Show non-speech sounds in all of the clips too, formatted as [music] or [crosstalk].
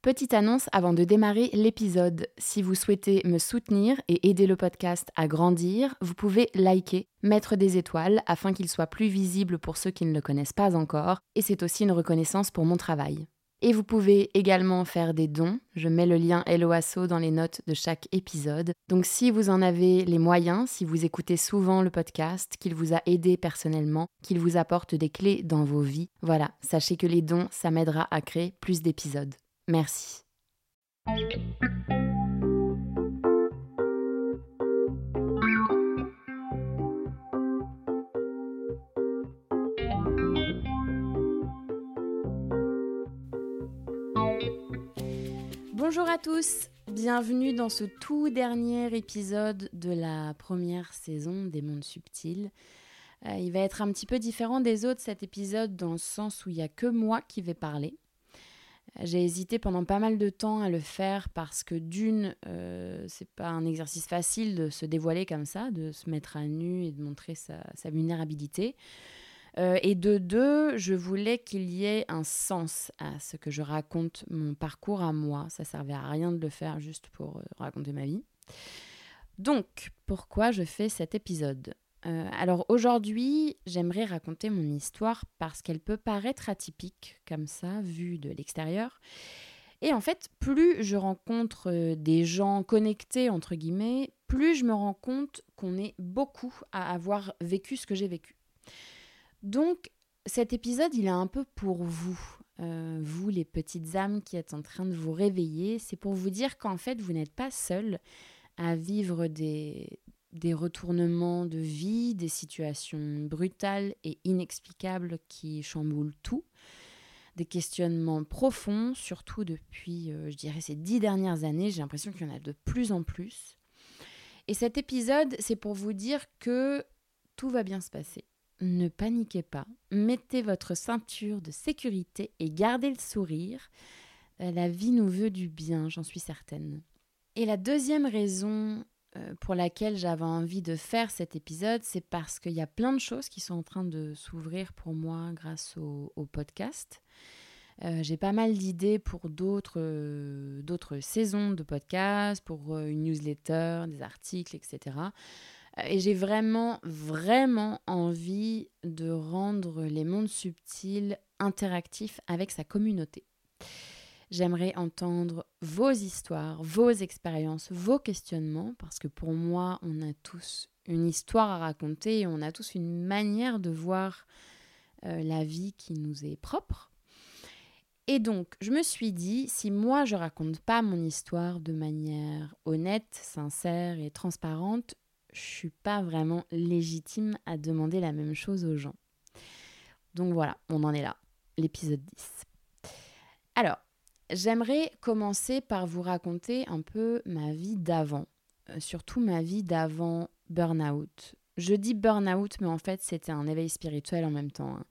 Petite annonce avant de démarrer l'épisode. Si vous souhaitez me soutenir et aider le podcast à grandir, vous pouvez liker, mettre des étoiles afin qu'il soit plus visible pour ceux qui ne le connaissent pas encore, et c'est aussi une reconnaissance pour mon travail. Et vous pouvez également faire des dons. Je mets le lien Helloasso dans les notes de chaque épisode. Donc si vous en avez les moyens, si vous écoutez souvent le podcast, qu'il vous a aidé personnellement, qu'il vous apporte des clés dans vos vies, voilà, sachez que les dons, ça m'aidera à créer plus d'épisodes. Merci. Bonjour à tous, bienvenue dans ce tout dernier épisode de la première saison des mondes subtils. Euh, il va être un petit peu différent des autres cet épisode dans le sens où il n'y a que moi qui vais parler. J'ai hésité pendant pas mal de temps à le faire parce que d'une, euh, c'est pas un exercice facile de se dévoiler comme ça, de se mettre à nu et de montrer sa, vulnérabilité. Euh, et de deux, je voulais qu'il y ait un sens à ce que je raconte mon parcours à moi. Ça servait à rien de le faire juste pour euh, raconter ma vie. Donc, pourquoi je fais cet épisode? Euh, alors aujourd'hui, j'aimerais raconter mon histoire parce qu'elle peut paraître atypique comme ça, vue de l'extérieur. Et en fait, plus je rencontre euh, des gens connectés, entre guillemets, plus je me rends compte qu'on est beaucoup à avoir vécu ce que j'ai vécu. Donc, cet épisode, il est un peu pour vous, euh, vous les petites âmes qui êtes en train de vous réveiller. C'est pour vous dire qu'en fait, vous n'êtes pas seul à vivre des, des retournements de vie, des situations brutales et inexplicables qui chamboulent tout, des questionnements profonds, surtout depuis, euh, je dirais, ces dix dernières années. J'ai l'impression qu'il y en a de plus en plus. Et cet épisode, c'est pour vous dire que tout va bien se passer. Ne paniquez pas, mettez votre ceinture de sécurité et gardez le sourire. Euh, la vie nous veut du bien, j'en suis certaine. Et la deuxième raison pour laquelle j'avais envie de faire cet épisode, c'est parce qu'il y a plein de choses qui sont en train de s'ouvrir pour moi grâce au, podcast. Euh, j'ai pas mal d'idées pour d'autres euh, saisons de podcast, pour une newsletter, des articles, etc. Et j'ai vraiment, vraiment envie de rendre les mondes subtils interactifs avec sa communauté. J'aimerais entendre vos histoires, vos expériences, vos questionnements, parce que pour moi, on a tous une histoire à raconter et on a tous une manière de voir euh, la vie qui nous est propre. Et donc, je me suis dit, si moi je raconte pas mon histoire de manière honnête, sincère et transparente, je suis pas vraiment légitime à demander la même chose aux gens. Donc voilà, on en est là, l'épisode 10. Alors, J'aimerais commencer par vous raconter un peu ma vie d'avant, euh, surtout ma vie d'avant burn-out. Je dis burn-out, mais en fait c'était un éveil spirituel en même temps. Hein.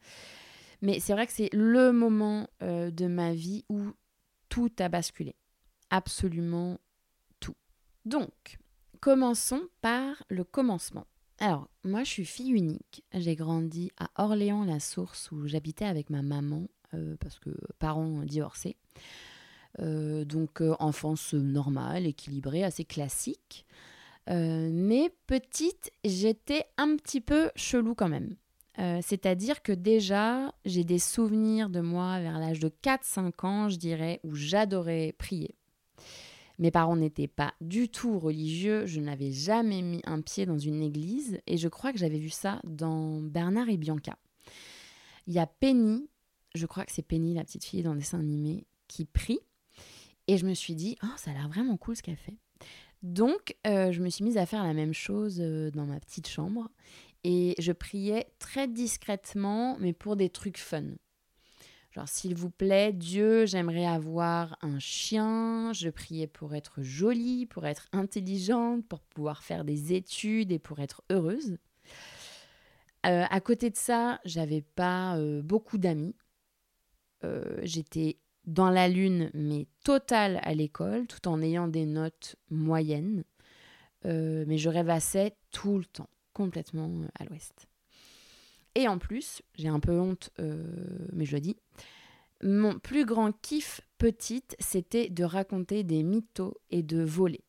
Mais c'est vrai que c'est le moment euh, de ma vie où tout a basculé. Absolument tout. Donc, commençons par le commencement. Alors, moi je suis fille unique. J'ai grandi à Orléans-la-Source où j'habitais avec ma maman euh, parce que parents divorcés. Euh, donc euh, enfance normale, équilibrée, assez classique. mais petite, j'étais un petit peu chelou quand même. C'est-à-dire que déjà, j'ai des souvenirs de moi vers l'âge de 4-5 ans, je dirais, où j'adorais prier. Mes parents n'étaient pas du tout religieux, je n'avais jamais mis un pied dans une église et je crois que j'avais vu ça dans Bernard et Bianca. Il y a Penny je crois que c'est Penny, la petite fille dans le dessin animé, qui prie. Et je me suis dit, oh, ça a l'air vraiment cool ce qu'elle fait. Donc, euh, je me suis mise à faire la même chose euh, dans ma petite chambre. Et je priais très discrètement, mais pour des trucs fun. Genre, s'il vous plaît, Dieu, j'aimerais avoir un chien. Je priais pour être jolie, pour être intelligente, pour pouvoir faire des études et pour être heureuse. Euh, à côté de ça, j'avais pas beaucoup d'amis. J'étais dans la lune, mais totale à l'école, tout en ayant des notes moyennes. Euh, mais je rêvassais tout le temps, complètement euh, à l'ouest. Et en plus, j'ai un peu honte, mais je le dis, Mon plus grand kiff petite, c'était de raconter des mythos et de voler.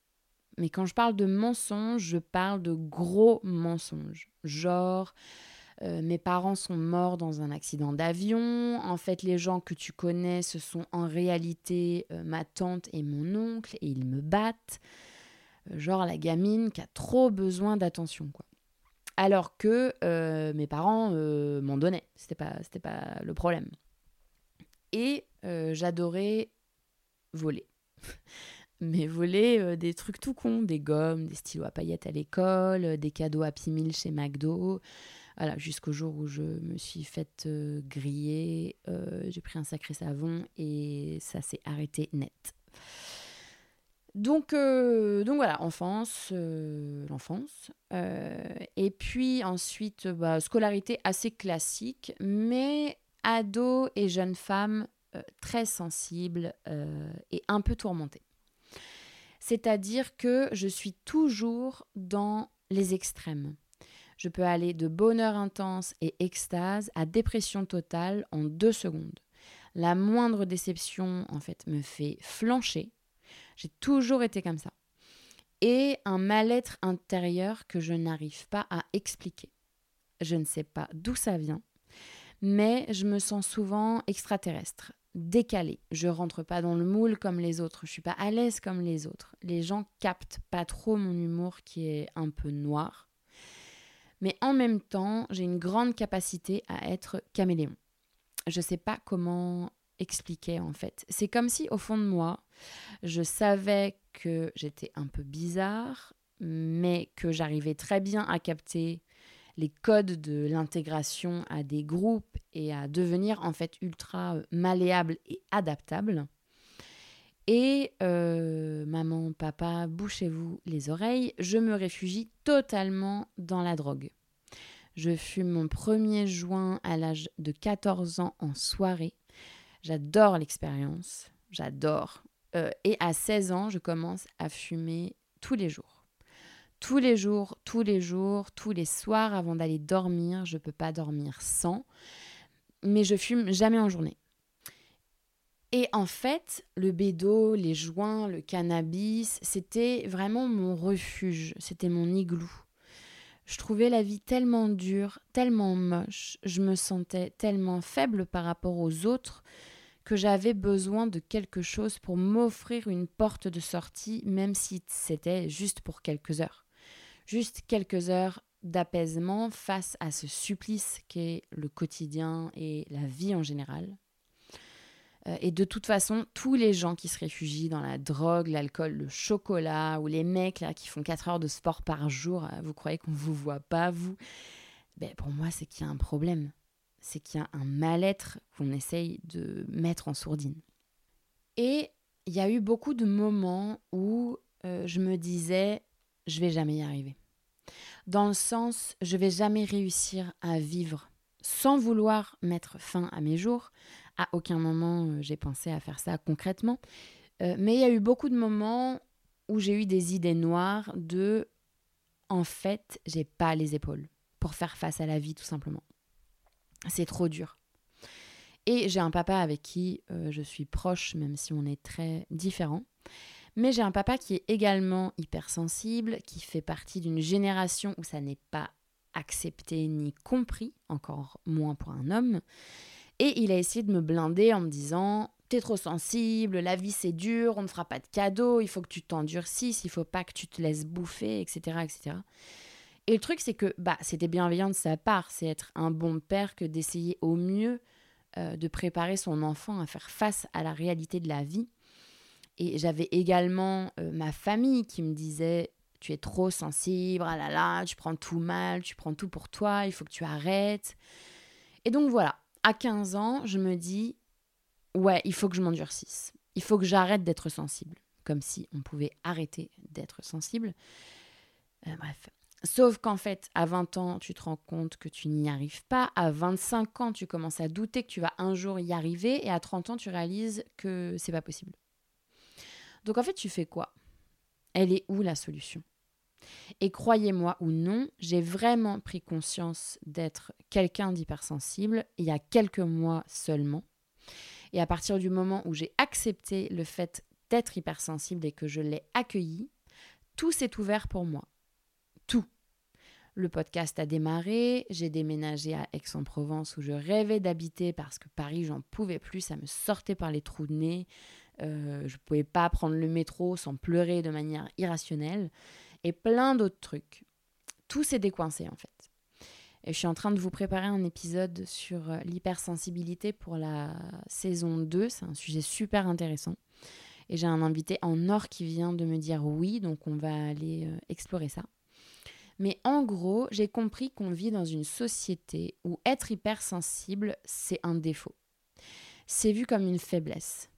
Mais quand je parle de mensonges, je parle de gros mensonges. Genre, euh, mes parents sont morts dans un accident d'avion. En fait, les gens que tu connais, ce sont en réalité euh, ma tante et mon oncle et ils me battent. Euh, genre la gamine qui a trop besoin d'attention, quoi. Alors que mes parents m'en donnaient. C'était pas, pas le problème. Et j'adorais voler. [laughs] Mais voler des trucs tout cons, des gommes, des stylos à paillettes à l'école, des cadeaux à Mille chez McDo, jusqu'au jour où je me suis faite euh, griller, euh, j'ai pris un sacré savon et ça s'est arrêté net. Donc, euh, voilà, enfance, l'enfance. et puis ensuite, bah, scolarité assez classique, mais ado et jeune femme très sensible et un peu tourmentée. C'est-à-dire que je suis toujours dans les extrêmes. Je peux aller de bonheur intense et extase à dépression totale en deux secondes. La moindre déception, en fait, me fait flancher. J'ai toujours été comme ça. Et un mal-être intérieur que je n'arrive pas à expliquer. Je ne sais pas d'où ça vient, mais je me sens souvent extraterrestre, décalée. Je rentre pas dans le moule comme les autres, je suis pas à l'aise comme les autres. Les gens captent pas trop mon humour qui est un peu noir mais en même temps, j'ai une grande capacité à être caméléon. Je ne sais pas comment expliquer en fait. C'est comme si au fond de moi, je savais que j'étais un peu bizarre, mais que j'arrivais très bien à capter les codes de l'intégration à des groupes et à devenir en fait ultra euh, malléable et adaptable. Et euh, maman, papa, bouchez-vous les oreilles, je me réfugie totalement dans la drogue. Je fume mon premier joint à l'âge de 14 ans en soirée. J'adore l'expérience, j'adore. Euh, et à 16 ans, je commence à fumer tous les jours. Tous les jours, tous les jours, tous les soirs avant d'aller dormir. Je ne peux pas dormir sans. Mais je fume jamais en journée. Et en fait, le bédo, les joints, le cannabis, c'était vraiment mon refuge, c'était mon igloo. Je trouvais la vie tellement dure, tellement moche, je me sentais tellement faible par rapport aux autres que j'avais besoin de quelque chose pour m'offrir une porte de sortie, même si c'était juste pour quelques heures. Juste quelques heures d'apaisement face à ce supplice qu'est le quotidien et la vie en général. Euh, et de toute façon, tous les gens qui se réfugient dans la drogue, l'alcool, le chocolat, ou les mecs là, qui font 4 heures de sport par jour, euh, vous croyez qu'on ne vous voit pas, vous? Ben, Pour moi, c'est qu'il y a un problème. C'est qu'il y a un mal-être qu'on essaye de mettre en sourdine. Et il y a eu beaucoup de moments où euh, je me disais, je vais jamais y arriver. Dans le sens, je vais jamais réussir à vivre sans vouloir mettre fin à mes jours, à aucun moment euh, j'ai pensé à faire ça concrètement. Euh, mais il y a eu beaucoup de moments où j'ai eu des idées noires de en fait, j'ai pas les épaules pour faire face à la vie tout simplement. C'est trop dur. Et j'ai un papa avec qui euh, je suis proche, même si on est très différents. Mais j'ai un papa qui est également hypersensible, qui fait partie d'une génération où ça n'est pas accepté ni compris, encore moins pour un homme. Et il a essayé de me blinder en me disant T'es trop sensible, la vie c'est dur, on ne fera pas de cadeaux, il faut que tu t'endurcisses, il faut pas que tu te laisses bouffer, etc. etc. Et le truc, c'est que bah, c'était bienveillant de sa part, c'est être un bon père que d'essayer au mieux euh, de préparer son enfant à faire face à la réalité de la vie. Et j'avais également euh, ma famille qui me disait Tu es trop sensible, ah là là, tu prends tout mal, tu prends tout pour toi, il faut que tu arrêtes. Et donc voilà, à 15 ans, je me dis, ouais, il faut que je m'endurcisse. Il faut que j'arrête d'être sensible. Comme si on pouvait arrêter d'être sensible. Euh, bref. Sauf qu'en fait, à 20 ans, tu te rends compte que tu n'y arrives pas. À 25 ans, tu commences à douter que tu vas un jour y arriver. Et à 30 ans, tu réalises que c'est pas possible. Donc en fait, tu fais quoi? Elle est où la solution? Et croyez-moi ou non, j'ai vraiment pris conscience d'être quelqu'un d'hypersensible il y a quelques mois seulement. Et à partir du moment où j'ai accepté le fait d'être hypersensible et que je l'ai accueilli, tout s'est ouvert pour moi. Tout. Le podcast a démarré, j'ai déménagé à Aix-en-Provence où je rêvais d'habiter parce que Paris, j'en pouvais plus, ça me sortait par les trous de nez. Euh, je ne pouvais pas prendre le métro sans pleurer de manière irrationnelle. Et plein d'autres trucs. Tout s'est décoincé en fait. Et je suis en train de vous préparer un épisode sur euh, l'hypersensibilité pour la saison 2. C'est un sujet super intéressant. Et j'ai un invité en or qui vient de me dire oui, donc on va aller euh, explorer ça. Mais en gros, j'ai compris qu'on vit dans une société où être hypersensible, c'est un défaut. C'est vu comme une faiblesse.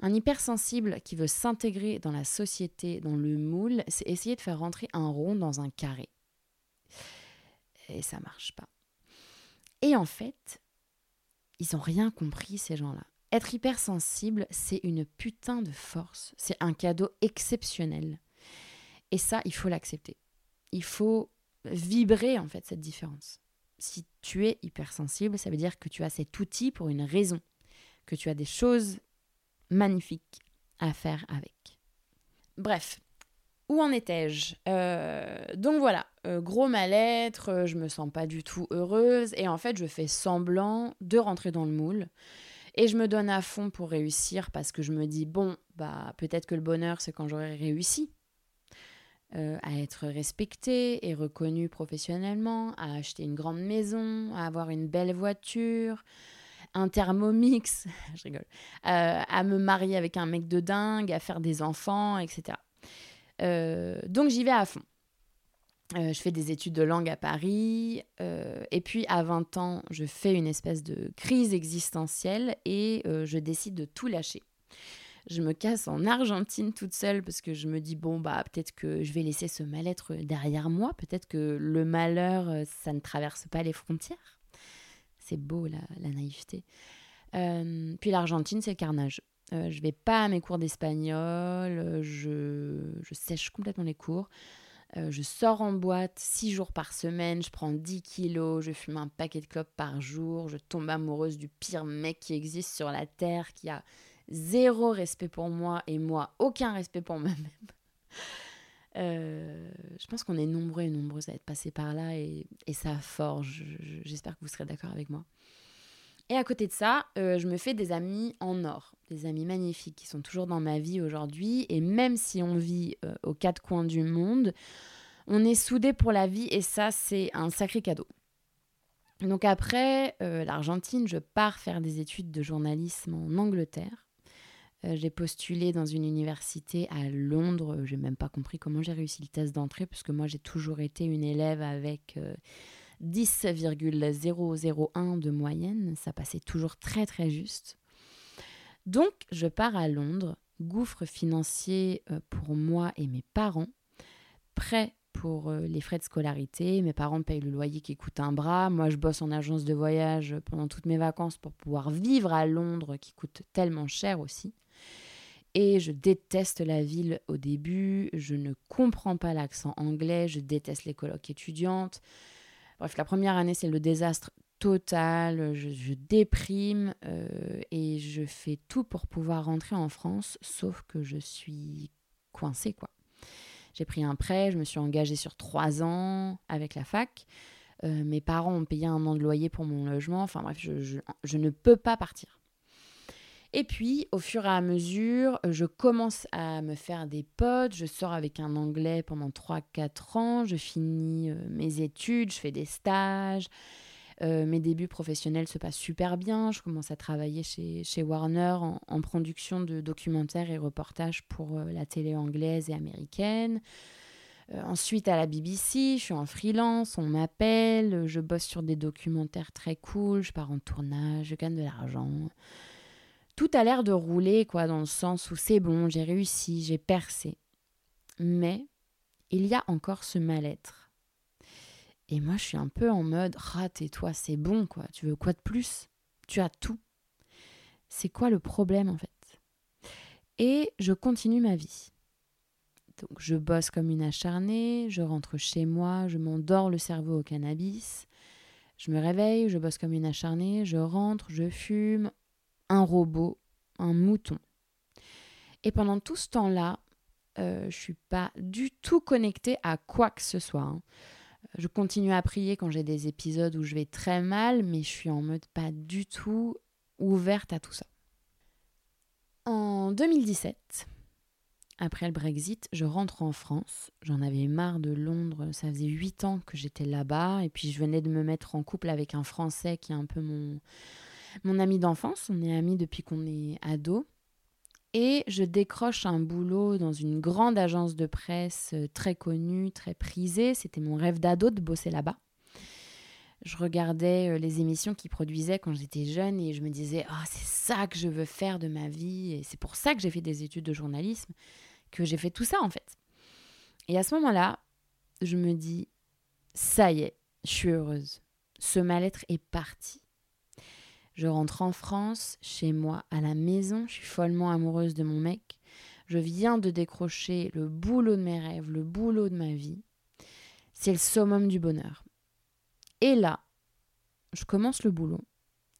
Un hypersensible qui veut s'intégrer dans la société, dans le moule, c'est essayer de faire rentrer un rond dans un carré. Et ça marche pas. Et en fait, ils n'ont rien compris, ces gens-là. Être hypersensible, c'est une putain de force. C'est un cadeau exceptionnel. Et ça, il faut l'accepter il faut vibrer en fait cette différence. Si tu es hypersensible, ça veut dire que tu as cet outil pour une raison, que tu as des choses magnifiques à faire avec. Bref, où en étais-je? Euh, Donc voilà, euh, gros mal-être, euh, je me sens pas du tout heureuse et en fait je fais semblant de rentrer dans le moule et je me donne à fond pour réussir parce que je me dis bon bah peut-être que le bonheur c'est quand j'aurai réussi à être respecté et reconnu professionnellement, à acheter une grande maison, à avoir une belle voiture, un thermomix, [laughs] je rigole, euh, à me marier avec un mec de dingue, à faire des enfants, etc. Euh, donc j'y vais à fond. je fais des études de langue à Paris, et puis à 20 ans, je fais une espèce de crise existentielle et je décide de tout lâcher je me casse en Argentine toute seule parce que je me dis bon bah peut-être que je vais laisser ce mal-être derrière moi, peut-être que le malheur euh, ça ne traverse pas les frontières. C'est beau la, naïveté. Euh, puis l'Argentine c'est le carnage. Euh, je vais pas à mes cours d'espagnol, je, je, sèche complètement les cours. je sors en boîte six jours par semaine, je prends 10 kilos, je fume un paquet de clopes par jour, je tombe amoureuse du pire mec qui existe sur la terre, qui a zéro respect pour moi et moi, aucun respect pour moi-même. Euh, je pense qu'on est nombreux et nombreuses à être passés par là et, ça forge. J'espère que vous serez d'accord avec moi. Et à côté de ça, euh, je me fais des amis en or, des amis magnifiques qui sont toujours dans ma vie aujourd'hui. Et même si on vit euh, aux quatre coins du monde, on est soudés pour la vie et ça, c'est un sacré cadeau. Donc après l'Argentine, je pars faire des études de journalisme en Angleterre. Euh, j'ai postulé dans une université à Londres. J'ai même pas compris comment j'ai réussi le test d'entrée, puisque moi j'ai toujours été une élève avec 10,001 euh, de moyenne. Ça passait toujours très très juste. Donc je pars à Londres, gouffre financier euh, pour moi et mes parents, prêt pour les frais de scolarité. Mes parents payent le loyer qui coûte un bras. Moi, je bosse en agence de voyage pendant toutes mes vacances pour pouvoir vivre à Londres, qui coûte tellement cher aussi. Et je déteste la ville au début, je ne comprends pas l'accent anglais, je déteste les colloques étudiantes. Bref, la première année, c'est le désastre total, je, déprime euh, et je fais tout pour pouvoir rentrer en France, sauf que je suis coincée, quoi. J'ai pris un prêt, je me suis engagée sur trois ans avec la fac. Euh, mes parents ont payé un an de loyer pour mon logement. Enfin bref, je ne peux pas partir. Et puis, au fur et à mesure, je commence à me faire des potes. Je sors avec un anglais pendant 3-4 ans. Je finis euh, mes études, je fais des stages. Euh, mes débuts professionnels se passent super bien. Je commence à travailler chez, chez Warner en, production de documentaires et reportages pour euh, la télé anglaise et américaine. ensuite, à la BBC, je suis en freelance, on m'appelle, je bosse sur des documentaires très cool, je pars en tournage, je gagne de l'argent tout a l'air de rouler, quoi, dans le sens où c'est bon, j'ai réussi, j'ai percé. Mais il y a encore ce mal-être. Et moi, je suis un peu en mode, rate et toi, c'est bon, quoi. Tu veux quoi de plus? Tu as tout. C'est quoi le problème, en fait? Et je continue ma vie. Donc, je bosse comme une acharnée, je rentre chez moi, je m'endors le cerveau au cannabis. Je me réveille, je bosse comme une acharnée, je rentre, je fume, un robot, un mouton. Et pendant tout ce temps-là, euh, je suis pas du tout connectée à quoi que ce soit. Hein. Je continue à prier quand j'ai des épisodes où je vais très mal, mais je suis en mode pas du tout ouverte à tout ça. En 2017, après le Brexit, je rentre en France. J'en avais marre de Londres. Ça faisait huit ans que j'étais là-bas. Et puis je venais de me mettre en couple avec un Français qui est un peu mon, mon ami d'enfance. On est amis depuis qu'on est ado. Et je décroche un boulot dans une grande agence de presse euh, très connue, très prisée. C'était mon rêve d'ado de bosser là-bas. Je regardais euh, les émissions qu'ils produisaient quand j'étais jeune et je me disais oh, c'est ça que je veux faire de ma vie et c'est pour ça que j'ai fait des études de journalisme, que j'ai fait tout ça en fait. Et à ce moment-là, je me dis ça y est, je suis heureuse. Ce mal-être est parti. Je rentre en France, chez moi, à la maison. Je suis follement amoureuse de mon mec. Je viens de décrocher le boulot de mes rêves, le boulot de ma vie. C'est le summum du bonheur. Et là, je commence le boulot.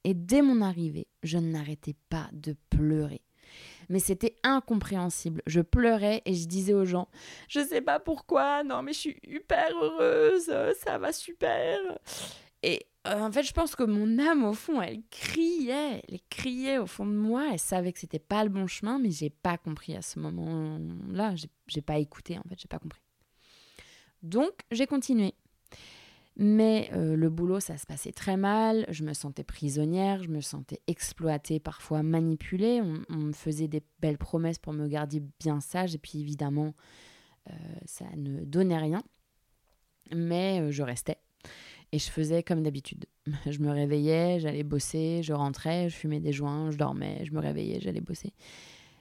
Et dès mon arrivée, je n'arrêtais pas de pleurer. Mais c'était incompréhensible. Je pleurais et je disais aux gens Je sais pas pourquoi, non, mais je suis hyper heureuse, ça va super. Euh, en fait, je pense que mon âme, au fond, elle criait, elle criait au fond de moi. Elle savait que c'était pas le bon chemin, mais j'ai pas compris à ce moment-là. J'ai pas écouté, en fait, j'ai pas compris. Donc, j'ai continué. Mais euh, le boulot, ça se passait très mal. Je me sentais prisonnière, je me sentais exploitée, parfois manipulée. On, me faisait des belles promesses pour me garder bien sage, et puis évidemment, euh, ça ne donnait rien. Mais je restais. Et je faisais comme d'habitude. [laughs] Je me réveillais, j'allais bosser, je rentrais, je fumais des joints, je dormais, je me réveillais, j'allais bosser.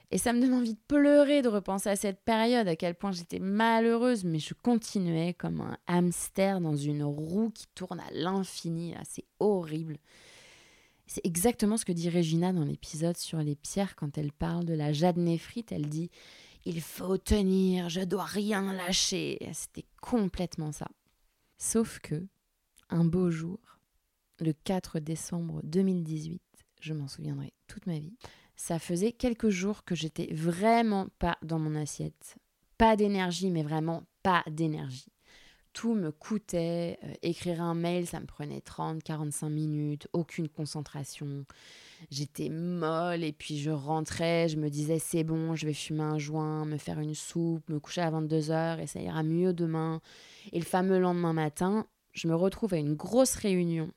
Et ça me donne envie de pleurer de repenser à cette période, à quel point j'étais malheureuse, mais je continuais comme un hamster dans une roue qui tourne à l'infini. C'est horrible. C'est exactement ce que dit Regina dans l'épisode sur les pierres quand elle parle de la jade néphrite. Elle dit Il faut tenir, je dois rien lâcher. C'était complètement ça. Sauf que un beau jour, le 4 décembre 2018, je m'en souviendrai toute ma vie. Ça faisait quelques jours que j'étais vraiment pas dans mon assiette. Pas d'énergie, mais vraiment pas d'énergie. Tout me coûtait. Euh, écrire un mail, ça me prenait 30, 45 minutes, aucune concentration. J'étais molle et puis je rentrais, je me disais c'est bon, je vais fumer un joint, me faire une soupe, me coucher à 22h et ça ira mieux demain. Et le fameux lendemain matin, je me retrouve à une grosse réunion.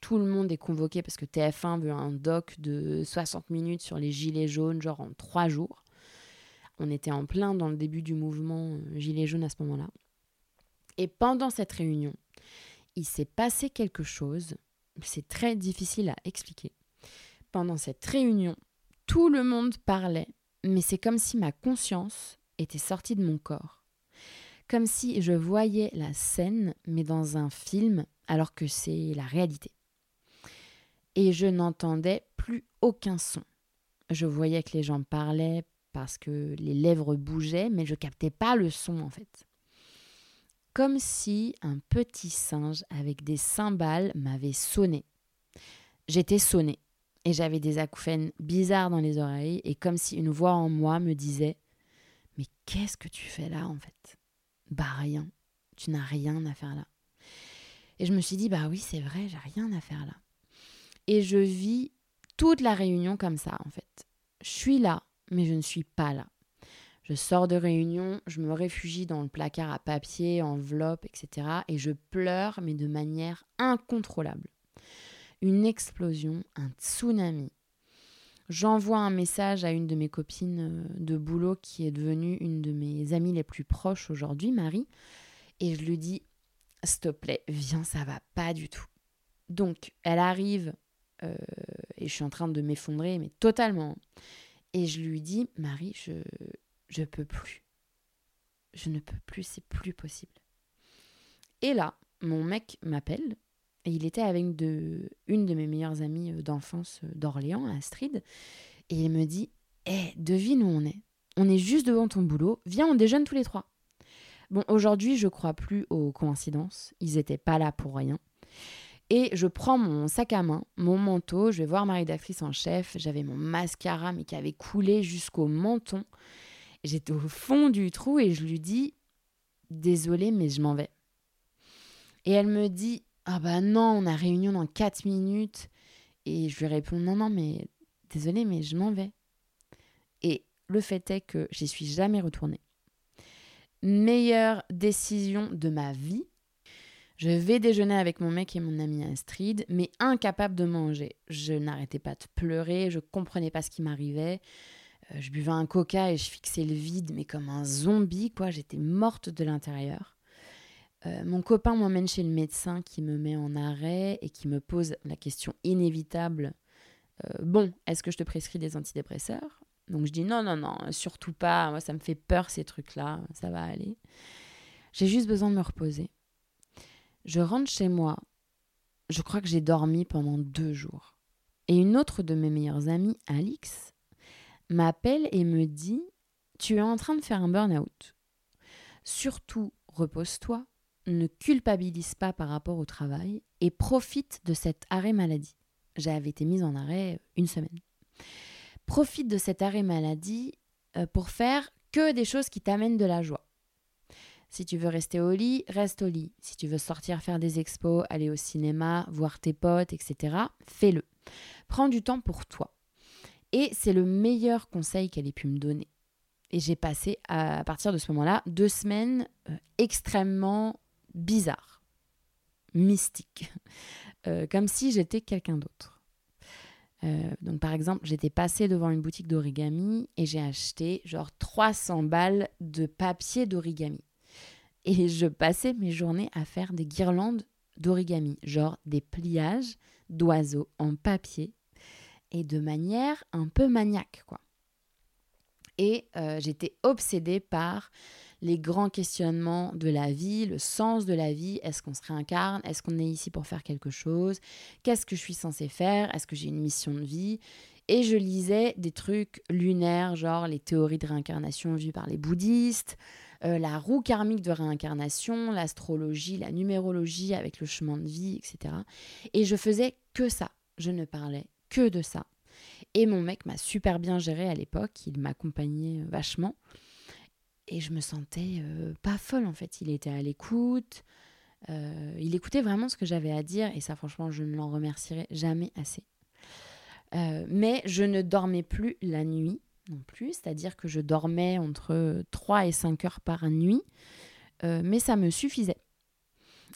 Tout le monde est convoqué parce que TF1 veut un doc de 60 minutes sur les gilets jaunes, genre en trois jours. On était en plein dans le début du mouvement euh, Gilets jaunes à ce moment-là. Et pendant cette réunion, il s'est passé quelque chose. C'est très difficile à expliquer. Pendant cette réunion, tout le monde parlait, mais c'est comme si ma conscience était sortie de mon corps comme si je voyais la scène, mais dans un film, alors que c'est la réalité. Et je n'entendais plus aucun son. Je voyais que les gens parlaient parce que les lèvres bougeaient, mais je captais pas le son en fait. Comme si un petit singe avec des cymbales m'avait sonné. J'étais sonnée et j'avais des acouphènes bizarres dans les oreilles et comme si une voix en moi me disait Mais qu'est-ce que tu fais là en fait? Bah rien, tu n'as rien à faire là. Et je me suis dit, bah oui, c'est vrai, j'ai rien à faire là. Et je vis toute la réunion comme ça, en fait. Je suis là, mais je ne suis pas là. Je sors de réunion, je me réfugie dans le placard à papier, enveloppe, etc. Et je pleure, mais de manière incontrôlable. Une explosion, un tsunami. J'envoie un message à une de mes copines euh, de boulot qui est devenue une de mes amies les plus proches aujourd'hui, Marie, et je lui dis S'il te plaît, viens, ça va pas du tout. Donc, elle arrive euh, et je suis en train de m'effondrer, mais totalement. Et je lui dis Marie, je, je peux plus. Je ne peux plus, c'est plus possible. Et là, mon mec m'appelle il était avec une de mes meilleures amies euh, d'enfance euh, d'Orléans, Astrid. Et il me dit Eh, devine où on est. On est juste devant ton boulot. Viens, on déjeune tous les trois. Bon, aujourd'hui, je crois plus aux coïncidences. Ils n'étaient pas là pour rien. Et je prends mon sac à main, mon manteau, je vais voir ma rédactrice en chef. J'avais mon mascara, mais qui avait coulé jusqu'au menton. J'étais au fond du trou et je lui dis Désolée, mais je m'en vais. Et elle me dit Ah bah non, on a réunion dans 4 minutes. Et je lui réponds Non, non, mais désolée, mais je m'en vais. Et le fait est que j'y suis jamais retournée. Meilleure décision de ma vie je vais déjeuner avec mon mec et mon ami Astrid, mais incapable de manger. Je n'arrêtais pas de pleurer, je comprenais pas ce qui m'arrivait. Euh, je buvais un coca et je fixais le vide, mais comme un zombie, quoi. J'étais morte de l'intérieur. Euh, mon copain m'emmène chez le médecin qui me met en arrêt et qui me pose la question inévitable euh, Bon, est-ce que je te prescris des antidépresseurs? Donc je dis non, non, non, surtout pas. Moi, ça me fait peur ces trucs-là. Ça va aller. J'ai juste besoin de me reposer. Je rentre chez moi. Je crois que j'ai dormi pendant deux jours. Et une autre de mes meilleures amies, Alix, m'appelle et me dit Tu es en train de faire un burn-out. Surtout, repose-toi, ne culpabilise pas par rapport au travail et profite de cet arrêt maladie. J'avais été mise en arrêt une semaine. Profite de cet arrêt maladie euh, pour faire que des choses qui t'amènent de la joie. Si tu veux rester au lit, reste au lit. Si tu veux sortir faire des expos, aller au cinéma, voir tes potes, etc., fais-le. Prends du temps pour toi. Et c'est le meilleur conseil qu'elle ait pu me donner. Et j'ai passé, à partir de ce moment-là, deux semaines euh, extrêmement bizarres, mystiques, [laughs] euh, comme si j'étais quelqu'un d'autre. Euh, donc par exemple, j'étais passée devant une boutique d'origami et j'ai acheté genre 300 balles de papier d'origami. Et je passais mes journées à faire des guirlandes d'origami, genre des pliages d'oiseaux en papier et de manière un peu maniaque, quoi. Et euh, j'étais obsédée par les grands questionnements de la vie, le sens de la vie. Est-ce qu'on se réincarne? Est-ce qu'on est ici pour faire quelque chose? Qu'est-ce que je suis censée faire? Est-ce que j'ai une mission de vie? Et je lisais des trucs lunaires, genre les théories de réincarnation vues par les bouddhistes, euh, la roue karmique de réincarnation, l'astrologie, la numérologie avec le chemin de vie, etc. Et je faisais que ça. Je ne parlais que de ça. Et mon mec m'a super bien géré à l'époque. Il m'accompagnait vachement. Et je me sentais euh, pas folle en fait. Il était à l'écoute. il écoutait vraiment ce que j'avais à dire. Et ça, franchement, je ne l'en remercierai jamais assez. mais je ne dormais plus la nuit non plus, c'est-à-dire que je dormais entre 3 et 5 heures par nuit, euh, mais ça me suffisait.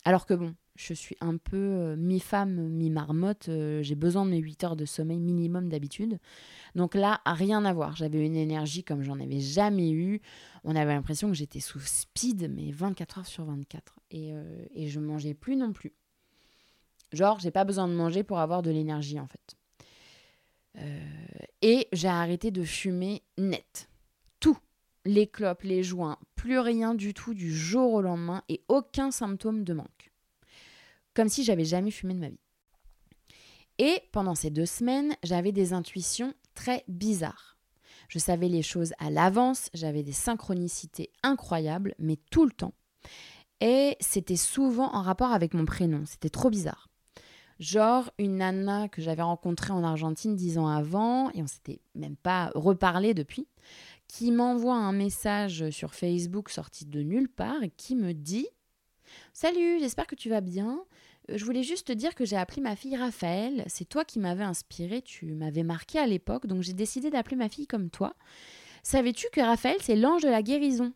Alors que bon, je suis un peu euh, mi-femme, mi-marmotte, euh, j'ai besoin de mes 8 heures de sommeil minimum d'habitude. Donc là, rien à voir, j'avais une énergie comme j'en avais jamais eu. On avait l'impression que j'étais sous speed, mais 24 heures sur 24. Et, et je mangeais plus non plus. Genre, j'ai pas besoin de manger pour avoir de l'énergie en fait. Euh, et j'ai arrêté de fumer net. Tout. Les clopes, les joints, plus rien du tout du jour au lendemain et aucun symptôme de manque. Comme si j'avais jamais fumé de ma vie. Et pendant ces deux semaines, j'avais des intuitions très bizarres. Je savais les choses à l'avance, j'avais des synchronicités incroyables, mais tout le temps. Et c'était souvent en rapport avec mon prénom, c'était trop bizarre. Genre une nana que j'avais rencontrée en Argentine dix ans avant, et on s'était même pas reparlé depuis, qui m'envoie un message sur Facebook sorti de nulle part et qui me dit Salut, j'espère que tu vas bien. Euh, je voulais juste te dire que j'ai appelé ma fille Raphaël. C'est toi qui m'avais inspiré, tu m'avais marqué à l'époque, donc j'ai décidé d'appeler ma fille comme toi. Savais-tu que Raphaël, c'est l'ange de la guérison?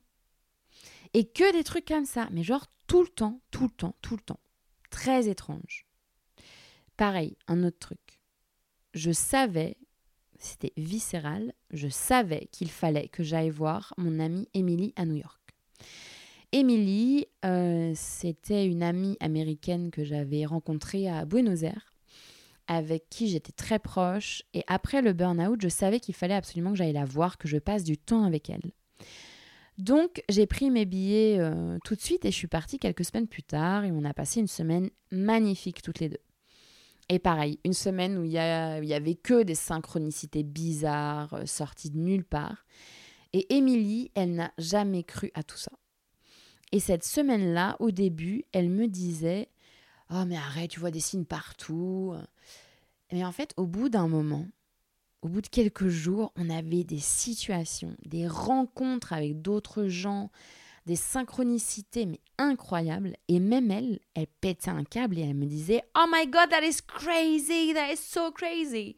Et que des trucs comme ça, mais genre tout le temps, tout le temps, tout le temps. Très étrange. Pareil, un autre truc. Je savais, c'était viscéral, je savais qu'il fallait que j'aille voir mon amie Emily à New York. Emily, euh, c'était une amie américaine que j'avais rencontrée à Buenos Aires, avec qui j'étais très proche. Et après le burn-out, je savais qu'il fallait absolument que j'aille la voir, que je passe du temps avec elle. Donc j'ai pris mes billets euh, tout de suite et je suis partie quelques semaines plus tard et on a passé une semaine magnifique toutes les deux. Et pareil, une semaine où il y, avait que des synchronicités bizarres, euh, sorties de nulle part. Et Émilie, elle n'a jamais cru à tout ça. Et cette semaine-là, au début, elle me disait Oh, mais arrête, tu vois des signes partout. Mais en fait, au bout d'un moment, au bout de quelques jours, on avait des situations, des rencontres avec d'autres gens, des synchronicités mais incroyables. Et même elle, elle pétait un câble et elle me disait Oh my god, that is crazy, that is so crazy.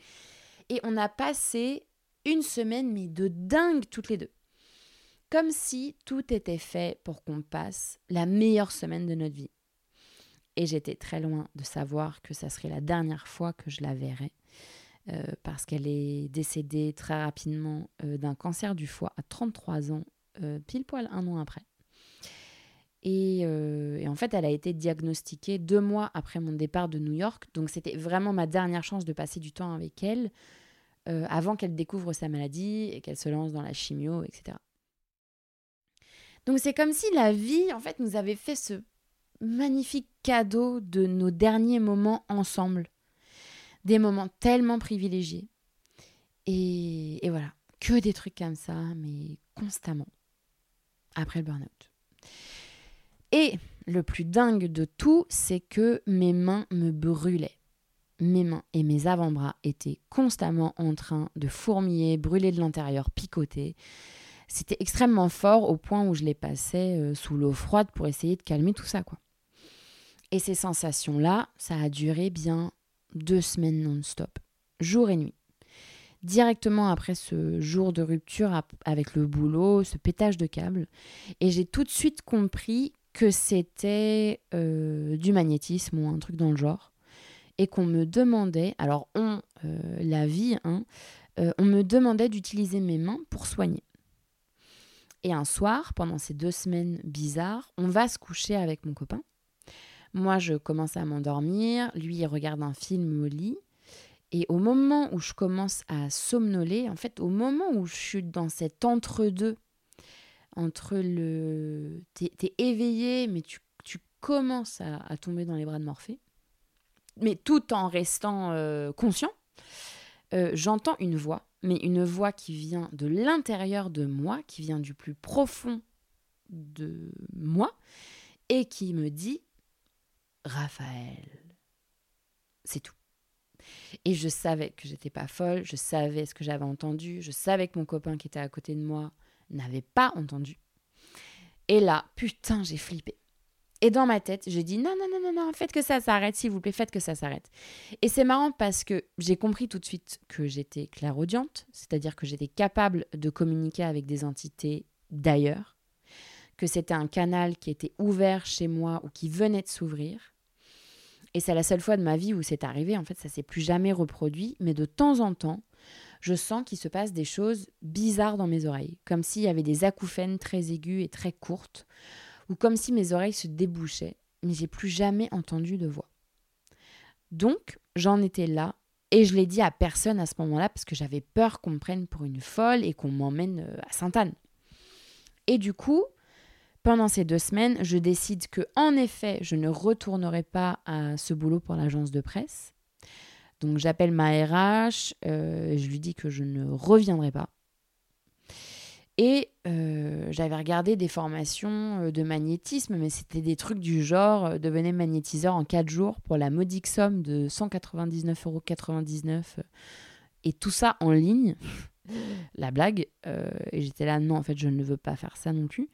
Et on a passé une semaine mais de dingue toutes les deux. Comme si tout était fait pour qu'on passe la meilleure semaine de notre vie. Et j'étais très loin de savoir que ça serait la dernière fois que je la verrais. Euh, parce qu'elle est décédée très rapidement euh, d'un cancer du foie à 33 ans, euh, pile poil un an après. Et, et, en fait, elle a été diagnostiquée deux mois après mon départ de New York. Donc, c'était vraiment ma dernière chance de passer du temps avec elle avant qu'elle découvre sa maladie et qu'elle se lance dans la chimio, etc. Donc, c'est comme si la vie, en fait, nous avait fait ce magnifique cadeau de nos derniers moments ensemble. Des moments tellement privilégiés. Et, voilà, que des trucs comme ça, mais constamment. Après le burn-out. Et le plus dingue de tout, c'est que mes mains me brûlaient. Mes mains et mes avant-bras étaient constamment en train de fourmiller, brûler de l'intérieur, picoter. C'était extrêmement fort au point où je les passais euh, sous l'eau froide pour essayer de calmer tout ça, quoi. Et ces sensations-là, ça a duré bien deux semaines non-stop, jour et nuit. Directement après ce jour de rupture avec le boulot, ce pétage de câble, et j'ai tout de suite compris que c'était euh, du magnétisme ou un truc dans le genre, et qu'on me demandait, alors on, euh, la vie, hein, on me demandait d'utiliser mes mains pour soigner. Et un soir, pendant ces deux semaines bizarres, on va se coucher avec mon copain. Moi, je commence à m'endormir, lui, il regarde un film au lit. Et au moment où je commence à somnoler, en fait, au moment où je suis dans cet entre-deux, entre le. T'es es éveillé, mais tu, commences à, tomber dans les bras de Morphée, mais tout en restant euh, conscient, euh, j'entends une voix, mais une voix qui vient de l'intérieur de moi, qui vient du plus profond de moi, et qui me dit Raphaël. C'est tout. Et je savais que j'étais pas folle, je savais ce que j'avais entendu, je savais que mon copain qui était à côté de moi n'avait pas entendu. Et là, putain, j'ai flippé. Et dans ma tête, j'ai dit non, non, non, non, non, faites que ça s'arrête, s'il vous plaît, faites que ça s'arrête. Et c'est marrant parce que j'ai compris tout de suite que j'étais clairaudiente, c'est-à-dire que j'étais capable de communiquer avec des entités d'ailleurs, que c'était un canal qui était ouvert chez moi ou qui venait de s'ouvrir, et c'est la seule fois de ma vie où c'est arrivé. En fait, ça s'est plus jamais reproduit. Mais de temps en temps, je sens qu'il se passe des choses bizarres dans mes oreilles. Comme s'il y avait des acouphènes très aigus et très courtes. Ou comme si mes oreilles se débouchaient. Mais j'ai plus jamais entendu de voix. Donc, j'en étais là. Et je l'ai dit à personne à ce moment-là parce que j'avais peur qu'on me prenne pour une folle et qu'on m'emmène euh, à Sainte-Anne. Et du coup, pendant ces deux semaines, je décide que, en effet, je ne retournerai pas à ce boulot pour l'agence de presse. Donc j'appelle ma RH, euh, je lui dis que je ne reviendrai pas. Et euh, j'avais regardé des formations euh, de magnétisme, mais c'était des trucs du genre devenez magnétiseur en 4 jours pour la modique somme de 199,99 euros. Et tout ça en ligne. [laughs] la blague. et j'étais là, non, en fait, je ne veux pas faire ça non plus.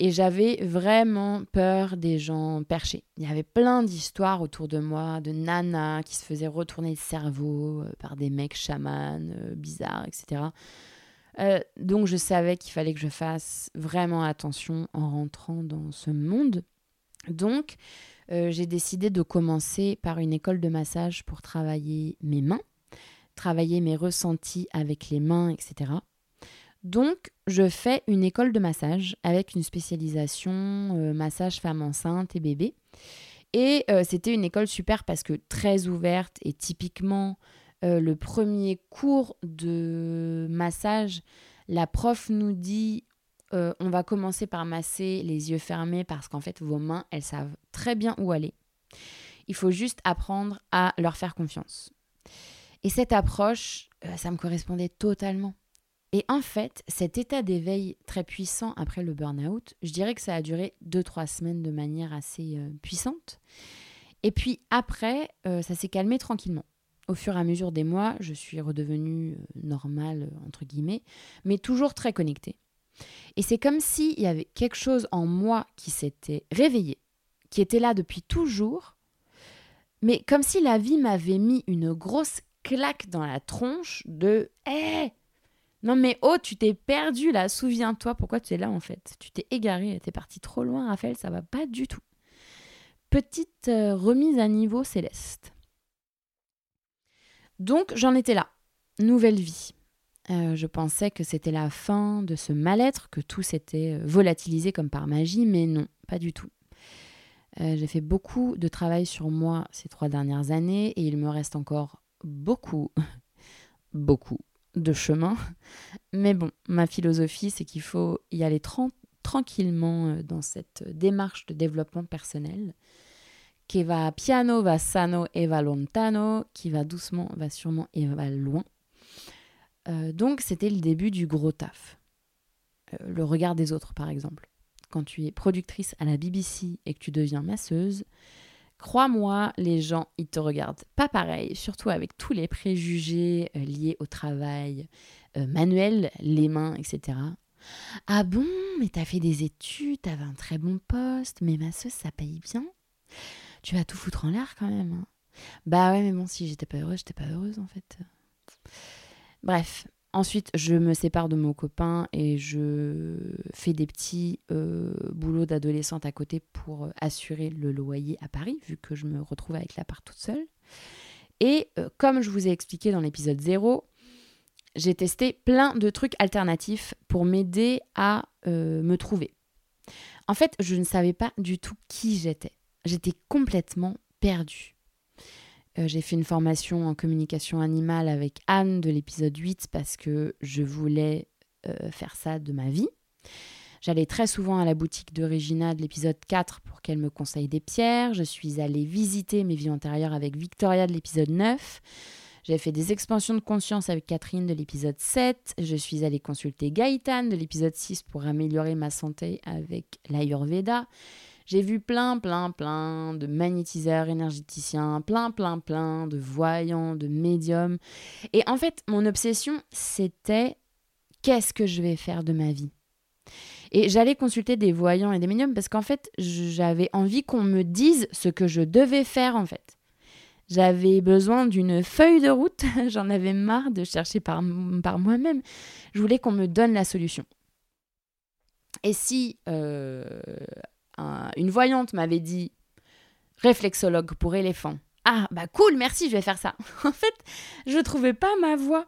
Et j'avais vraiment peur des gens perchés. Il y avait plein d'histoires autour de moi, de nanas qui se faisaient retourner le cerveau euh, par des mecs chamans euh, bizarres, etc. Euh, donc je savais qu'il fallait que je fasse vraiment attention en rentrant dans ce monde. Donc j'ai décidé de commencer par une école de massage pour travailler mes mains, travailler mes ressentis avec les mains, etc. Donc, je fais une école de massage avec une spécialisation euh, massage femme enceinte et bébé. Et euh, c'était une école super parce que très ouverte et typiquement euh, le premier cours de massage, la prof nous dit on va commencer par masser les yeux fermés parce qu'en fait vos mains, elles savent très bien où aller. Il faut juste apprendre à leur faire confiance. Et cette approche, ça me correspondait totalement. Et en fait, cet état d'éveil très puissant après le burn-out, je dirais que ça a duré 2-3 semaines de manière assez euh, puissante. Et puis après, euh, ça s'est calmé tranquillement. Au fur et à mesure des mois, je suis redevenue euh, normale, entre guillemets, mais toujours très connectée. Et c'est comme s'il y avait quelque chose en moi qui s'était réveillé, qui était là depuis toujours, mais comme si la vie m'avait mis une grosse claque dans la tronche de Hé Non mais oh, tu t'es perdu là, souviens-toi pourquoi tu es là en fait. Tu t'es égaré, t'es parti trop loin, Raphaël, ça va pas du tout. Petite euh, remise à niveau céleste. Donc j'en étais là. Nouvelle vie. Euh, je pensais que c'était la fin de ce mal-être, que tout s'était euh, volatilisé comme par magie, mais non, pas du tout. J'ai fait beaucoup de travail sur moi ces trois dernières années et il me reste encore beaucoup, [laughs] beaucoup de chemin. Mais bon, ma philosophie, c'est qu'il faut y aller tranquillement dans cette démarche de développement personnel qui va piano, va sano et va lontano, qui va doucement, va sûrement et va loin. Euh, donc c'était le début du gros taf. Euh, le regard des autres, par exemple. Quand tu es productrice à la BBC et que tu deviens masseuse, crois-moi, les gens, ils te regardent pas pareil, surtout avec tous les préjugés euh, liés au travail manuel, les mains, etc. Ah bon, mais t'as fait des études, t'avais un très bon poste, mais masseuse, ça paye bien tu vas tout foutre en l'air quand même. Hein. Bah ouais, mais bon, si j'étais pas heureuse, j'étais pas heureuse en fait. Bref, ensuite je me sépare de mon copain et je fais des petits euh, boulots d'adolescente à côté pour euh, assurer le loyer à Paris, vu que je me retrouve avec l'appart toute seule. Et euh, comme je vous ai expliqué dans l'épisode 0, j'ai testé plein de trucs alternatifs pour m'aider à me trouver. En fait, je ne savais pas du tout qui j'étais j'étais complètement perdue. Euh, j'ai fait une formation en communication animale avec Anne de l'épisode 8 parce que je voulais euh, faire ça de ma vie. J'allais très souvent à la boutique de Regina de l'épisode 4 pour qu'elle me conseille des pierres. Je suis allée visiter mes vies antérieures avec Victoria de l'épisode 9. J'ai fait des expansions de conscience avec Catherine de l'épisode 7. Je suis allée consulter Gaëtan de l'épisode 6 pour améliorer ma santé avec l'Ayurveda. J'ai vu plein, plein, plein de magnétiseurs énergéticiens, plein, plein, plein de voyants, de médiums. Et en fait, mon obsession, c'était qu'est-ce que je vais faire de ma vie? Et j'allais consulter des voyants et des médiums parce qu'en fait, j'avais envie qu'on me dise ce que je devais faire en fait. J'avais besoin d'une feuille de route, [laughs] j'en avais marre de chercher par, moi-même. Je voulais qu'on me donne la solution. Et si euh, une voyante m'avait dit réflexologue pour éléphant. Ah, bah cool, merci, je vais faire ça. [laughs] en fait, je trouvais pas ma voix.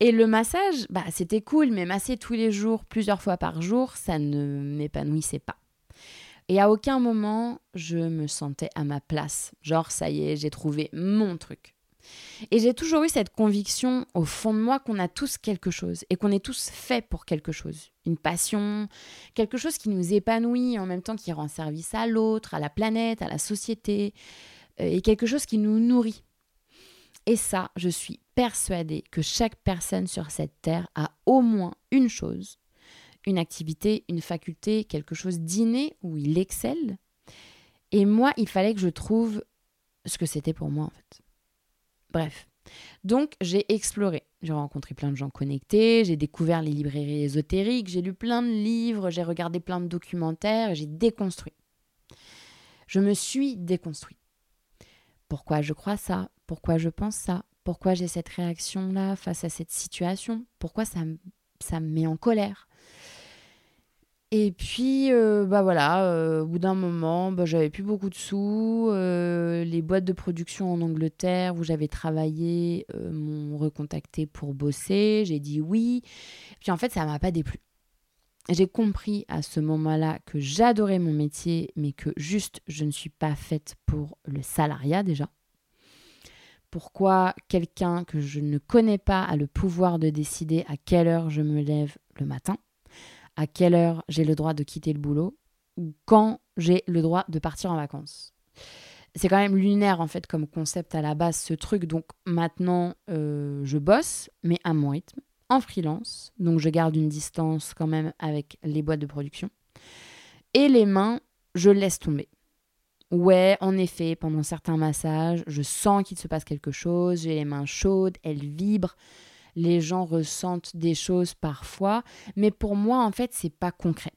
Et le massage, bah c'était cool, mais masser tous les jours, plusieurs fois par jour, ça ne m'épanouissait pas. Et à aucun moment, je me sentais à ma place. Genre, ça y est, j'ai trouvé mon truc. Et j'ai toujours eu cette conviction au fond de moi qu'on a tous quelque chose et qu'on est tous faits pour quelque chose. Une passion, quelque chose qui nous épanouit en même temps qui rend service à l'autre, à la planète, à la société, euh, et quelque chose qui nous nourrit. Et ça, je suis persuadée que chaque personne sur cette terre a au moins une chose, une activité, une faculté, quelque chose d'inné où il excelle. Et moi, il fallait que je trouve ce que c'était pour moi en fait. Bref. Donc j'ai exploré. J'ai rencontré plein de gens connectés, j'ai découvert les librairies ésotériques, j'ai lu plein de livres, j'ai regardé plein de documentaires j'ai déconstruit. Je me suis déconstruit. Pourquoi je crois ça? Pourquoi je pense ça? Pourquoi j'ai cette réaction-là face à cette situation? Pourquoi ça, ça me met en colère? Et puis, euh, bah voilà, euh, au bout d'un moment, bah, j'avais plus beaucoup de sous. Euh, les boîtes de production en Angleterre où j'avais travaillé m'ont recontacté pour bosser. J'ai dit oui. Puis en fait, ça m'a pas déplu. J'ai compris à ce moment-là que j'adorais mon métier, mais que juste je ne suis pas faite pour le salariat déjà. Pourquoi quelqu'un que je ne connais pas a le pouvoir de décider à quelle heure je me lève le matin? À quelle heure j'ai le droit de quitter le boulot ou quand j'ai le droit de partir en vacances. C'est quand même lunaire en fait comme concept à la base ce truc. Donc maintenant euh, je bosse mais à mon rythme, en freelance. Donc je garde une distance quand même avec les boîtes de production. Et les mains, je laisse tomber. Ouais, en effet, pendant certains massages, je sens qu'il se passe quelque chose, j'ai les mains chaudes, elles vibrent, les gens ressentent des choses parfois, mais pour moi, en fait, c'est pas concret.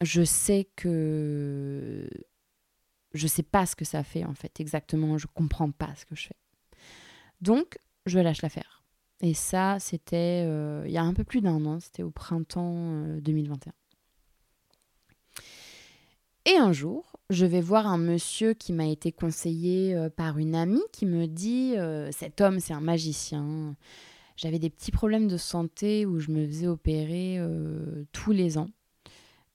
Je sais que je sais pas ce que ça fait en fait exactement, je comprends pas ce que je fais. Donc, je lâche l'affaire. Et ça, c'était euh, il y a un peu plus d'un an, c'était au printemps 2021. Euh, Et un jour, je vais voir un monsieur qui m'a été conseillé euh, par une amie qui me dit cet homme, c'est un magicien. J'avais des petits problèmes de santé où je me faisais opérer tous les ans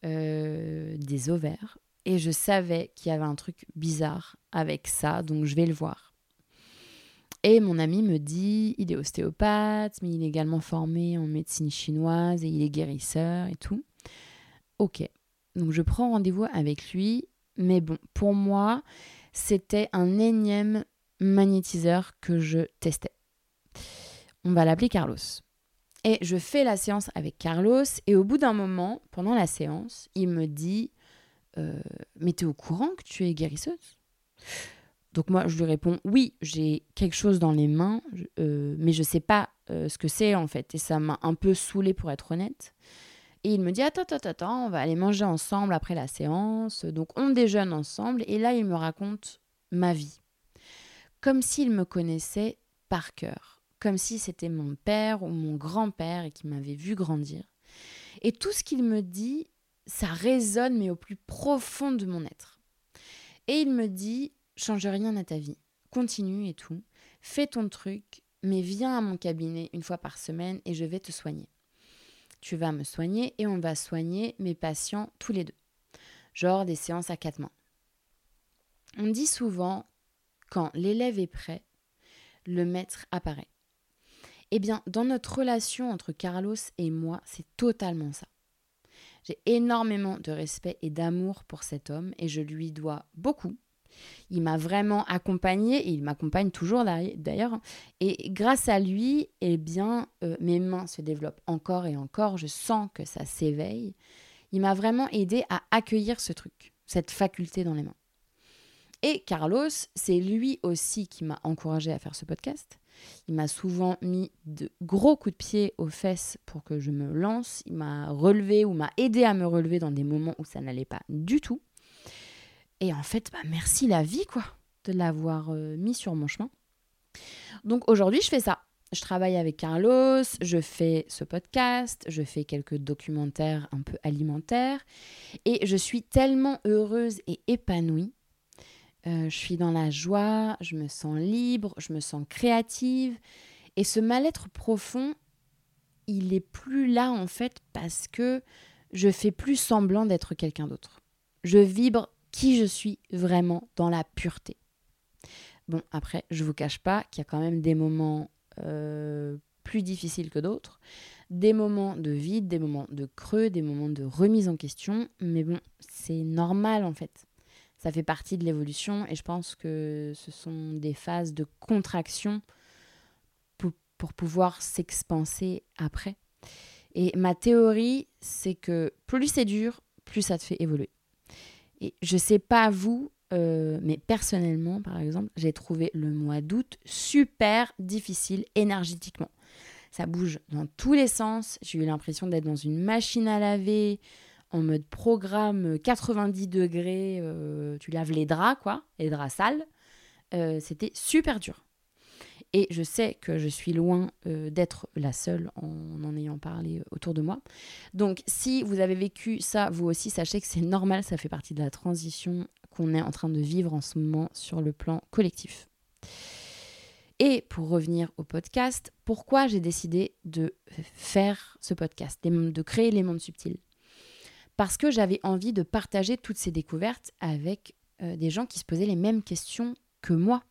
des ovaires. Et je savais qu'il y avait un truc bizarre avec ça, donc je vais le voir. Et mon ami me dit, il est ostéopathe, mais il est également formé en médecine chinoise et il est guérisseur et tout. Ok, donc je prends rendez-vous avec lui, mais bon, pour moi, c'était un énième magnétiseur que je testais. On va l'appeler Carlos. Et je fais la séance avec Carlos et au bout d'un moment, pendant la séance, il me dit, euh, mais tu es au courant que tu es guérisseuse? Donc moi, je lui réponds, oui, j'ai quelque chose dans les mains, euh, mais je sais pas euh, ce que c'est en fait. Et ça m'a un peu saoulée pour être honnête. Et il me dit, attends, attends, attends, on va aller manger ensemble après la séance. Donc on déjeune ensemble. Et là, il me raconte ma vie. Comme s'il me connaissait par cœur. Comme si c'était mon père ou mon grand-père et qu'il m'avait vu grandir. Et tout ce qu'il me dit, ça résonne, mais au plus profond de mon être. Et il me dit, change rien à ta vie. Continue et tout. Fais ton truc, mais viens à mon cabinet une fois par semaine et je vais te soigner. Tu vas me soigner et on va soigner mes patients tous les deux. Genre des séances à quatre mains. On dit souvent, quand l'élève est prêt, le maître apparaît. Eh bien, dans notre relation entre Carlos et moi, c'est totalement ça. J'ai énormément de respect et d'amour pour cet homme et je lui dois beaucoup il m'a vraiment accompagné et il m'accompagne toujours d'ailleurs. Et grâce à lui, eh bien, euh, mes mains se développent encore et encore. Je sens que ça s'éveille. Il m'a vraiment aidé à accueillir ce truc, cette faculté dans les mains. Et Carlos, c'est lui aussi qui m'a encouragé à faire ce podcast. Il m'a souvent mis de gros coups de pied aux fesses pour que je me lance. Il m'a relevé ou m'a aidé à me relever dans des moments où ça n'allait pas du tout. Et en fait, bah, merci la vie, quoi, de l'avoir euh, mis sur mon chemin. Donc aujourd'hui, je fais ça. Je travaille avec Carlos, je fais ce podcast, je fais quelques documentaires un peu alimentaires et je suis tellement heureuse et épanouie. Euh, je suis dans la joie, je me sens libre, je me sens créative et ce mal-être profond, il est plus là en fait parce que je fais plus semblant d'être quelqu'un d'autre. Je vibre qui je suis vraiment dans la pureté. Bon, après, je vous cache pas qu'il y a quand même des moments euh, plus difficiles que d'autres, des moments de vide, des moments de creux, des moments de remise en question, mais bon, c'est normal en fait. Ça fait partie de l'évolution et je pense que ce sont des phases de contraction pour, pouvoir s'expanser après. Et ma théorie, c'est que plus c'est dur, plus ça te fait évoluer. Et je sais pas vous, euh, mais personnellement, par exemple, j'ai trouvé le mois d'août super difficile énergétiquement. Ça bouge dans tous les sens. J'ai eu l'impression d'être dans une machine à laver en mode programme 90 degrés. Euh, tu laves les draps, quoi, les draps sales. Euh, c'était super dur. Et je sais que je suis loin euh, d'être la seule en en ayant parlé euh, autour de moi. Donc si vous avez vécu ça, vous aussi, sachez que c'est normal, ça fait partie de la transition qu'on est en train de vivre en ce moment sur le plan collectif. Et pour revenir au podcast, pourquoi j'ai décidé de faire ce podcast, de créer les mondes subtils? Parce que j'avais envie de partager toutes ces découvertes avec euh, des gens qui se posaient les mêmes questions que moi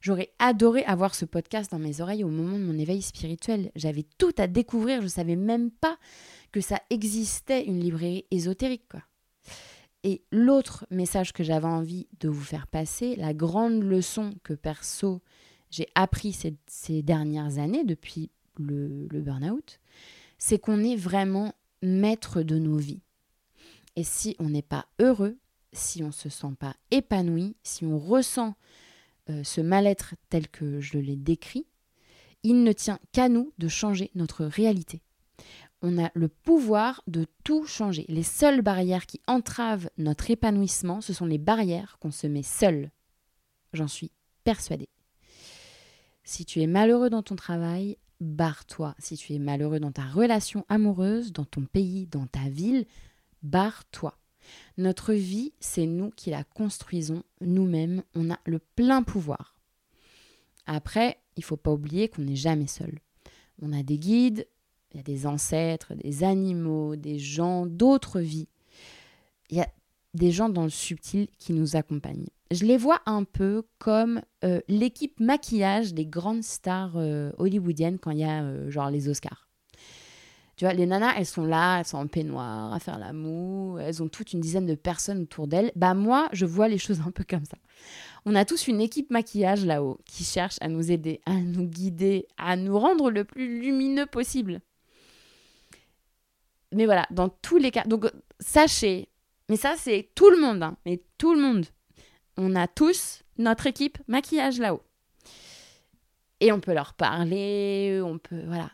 J'aurais adoré avoir ce podcast dans mes oreilles au moment de mon éveil spirituel. J'avais tout à découvrir, je ne savais même pas que ça existait une librairie ésotérique. Et l'autre message que j'avais envie de vous faire passer, la grande leçon que perso j'ai appris ces, dernières années depuis le, le burn-out, c'est qu'on est vraiment maître de nos vies. Et si on n'est pas heureux, si on ne se sent pas épanoui, si on ressent euh, ce mal-être tel que je l'ai décrit, il ne tient qu'à nous de changer notre réalité. On a le pouvoir de tout changer. Les seules barrières qui entravent notre épanouissement, ce sont les barrières qu'on se met seul. J'en suis persuadée. Si tu es malheureux dans ton travail, barre-toi. Si tu es malheureux dans ta relation amoureuse, dans ton pays, dans ta ville, barre-toi. Notre vie, c'est nous qui la construisons nous-mêmes. On a le plein pouvoir. Après, il faut pas oublier qu'on n'est jamais seul. On a des guides, il y a des ancêtres, des animaux, des gens, d'autres vies. Il y a des gens dans le subtil qui nous accompagnent. Je les vois un peu comme euh, l'équipe maquillage des grandes stars euh, hollywoodiennes quand il y a euh, genre les Oscars. Tu vois, les nanas, elles sont là, elles sont en peignoir, à faire l'amour, elles ont toute une dizaine de personnes autour d'elles. Bah moi, je vois les choses [laughs] un peu comme ça. On a tous une équipe maquillage là-haut qui cherche à nous aider, à nous guider, à nous rendre le plus lumineux possible. Mais voilà, dans tous les cas, donc sachez, mais ça c'est tout le monde, hein, mais tout le monde. On a tous notre équipe maquillage là-haut. Et on peut leur parler, on peut, voilà,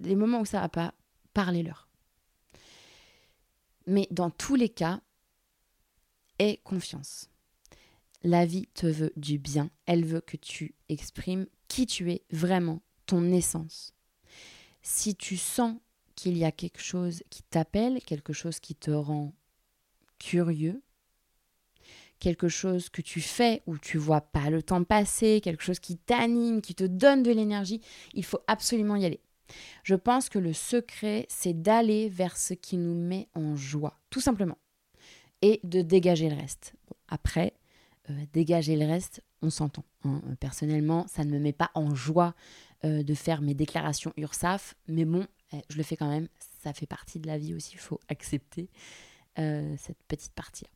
les moments où ça va pas, parlez-leur. Mais dans tous les cas, aie confiance. La vie te veut du bien. Elle veut que tu exprimes qui tu es vraiment, ton essence. Si tu sens qu'il y a quelque chose qui t'appelle, quelque chose qui te rend curieux, quelque chose que tu fais où tu vois pas le temps passer, quelque chose qui t'anime, qui te donne de l'énergie, il faut absolument y aller. Je pense que le secret, c'est d'aller vers ce qui nous met en joie, tout simplement, et de dégager le reste. après, euh, dégager le reste, on s'entend. Hein. Personnellement, ça ne me met pas en joie euh, de faire mes déclarations URSAF, mais bon, eh, je le fais quand même. Ça fait partie de la vie aussi, il faut [laughs] accepter euh, cette petite partie-là.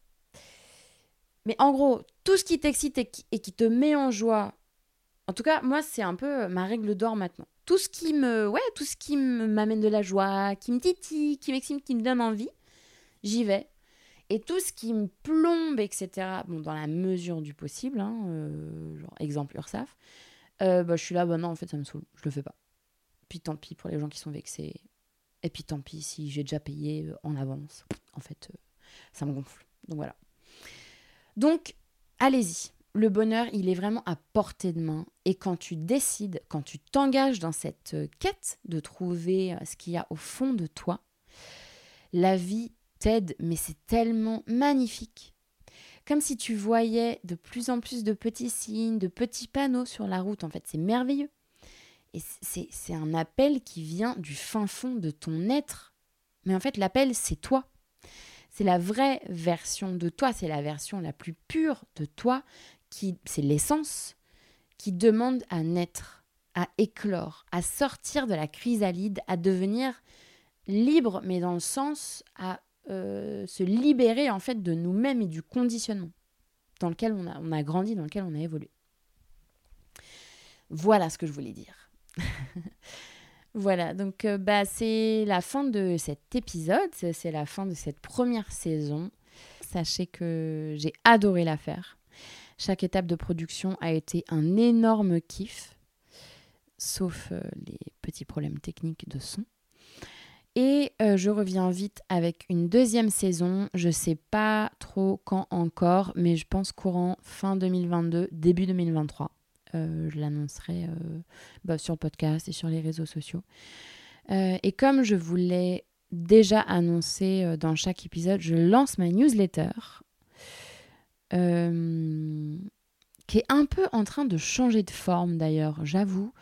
Mais en gros, tout ce qui t'excite et qui te met en joie, en tout cas, moi, c'est un peu ma règle d'or maintenant tout ce qui me, tout ce qui m'amène de la joie, qui me titille, qui m'excite, qui me donne envie, j'y vais. Et tout ce qui me plombe, etc., dans la mesure du possible, hein, euh, genre exemple URSAF, euh, bah, je suis là, bah non, en fait, ça me saoule, je le fais pas. Puis tant pis pour les gens qui sont vexés. Et puis tant pis si j'ai déjà payé euh, en avance. En fait, ça me gonfle. Donc voilà. Donc, allez-y le bonheur, il est vraiment à portée de main. Et quand tu décides, quand tu t'engages dans cette euh, quête de trouver euh, ce qu'il y a au fond de toi, la vie t'aide, mais c'est tellement magnifique. Comme si tu voyais de plus en plus de petits signes, de petits panneaux sur la route. En fait, c'est merveilleux. Et c'est un appel qui vient du fin fond de ton être. Mais en fait, l'appel, c'est toi. C'est la vraie version de toi, c'est la version la plus pure de toi qui c'est l'essence qui demande à naître, à éclore, à sortir de la chrysalide, à devenir libre, mais dans le sens à euh, se libérer en fait de nous-mêmes et du conditionnement dans lequel on a, on a grandi, dans lequel on a évolué. Voilà ce que je voulais dire. [laughs] voilà, donc euh, bah, c'est la fin de cet épisode, c'est la fin de cette première saison. Sachez que j'ai adoré la faire. Chaque étape de production a été un énorme kiff, sauf euh, les petits problèmes techniques de son. Et euh, je reviens vite avec une deuxième saison. Je sais pas trop quand encore, mais je pense courant fin 2022, début 2023. Euh, je l'annoncerai bah, sur le podcast et sur les réseaux sociaux. et comme je vous l'ai déjà annoncé dans chaque épisode, je lance ma newsletter euh, qui est un peu en train de changer de forme d'ailleurs, j'avoue.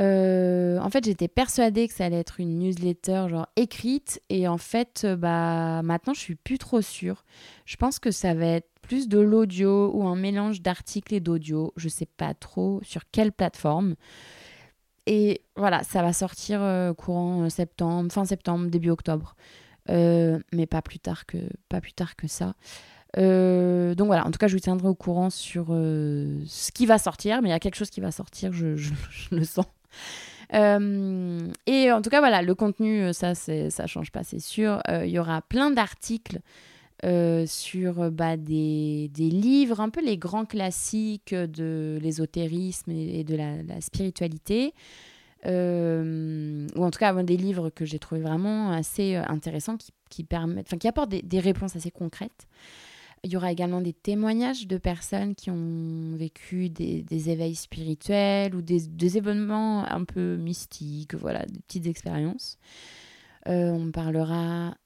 Euh, en fait, j'étais persuadée que ça allait être une newsletter genre écrite et en fait, euh, bah maintenant, je suis plus trop sûre. Je pense que ça va être plus de l'audio ou un mélange d'articles et d'audio. Je sais pas trop sur quelle plateforme. Et voilà, ça va sortir courant septembre, fin septembre, début octobre. mais pas plus tard que pas plus tard que ça. Euh, donc voilà, en tout cas, je vous tiendrai au courant sur euh, ce qui va sortir, mais il y a quelque chose qui va sortir, je, le sens. Euh, et en tout cas, voilà, le contenu, ça, ça change pas, c'est sûr. Il y aura plein d'articles sur bah, des, livres, un peu les grands classiques de l'ésotérisme et, de la, spiritualité. ou en tout cas des livres que j'ai trouvé vraiment assez intéressants qui, permettent, qui apportent des, réponses assez concrètes. Il y aura également des témoignages de personnes qui ont vécu des, éveils spirituels ou des, événements un peu mystiques, voilà, des petites expériences. Euh, on parlera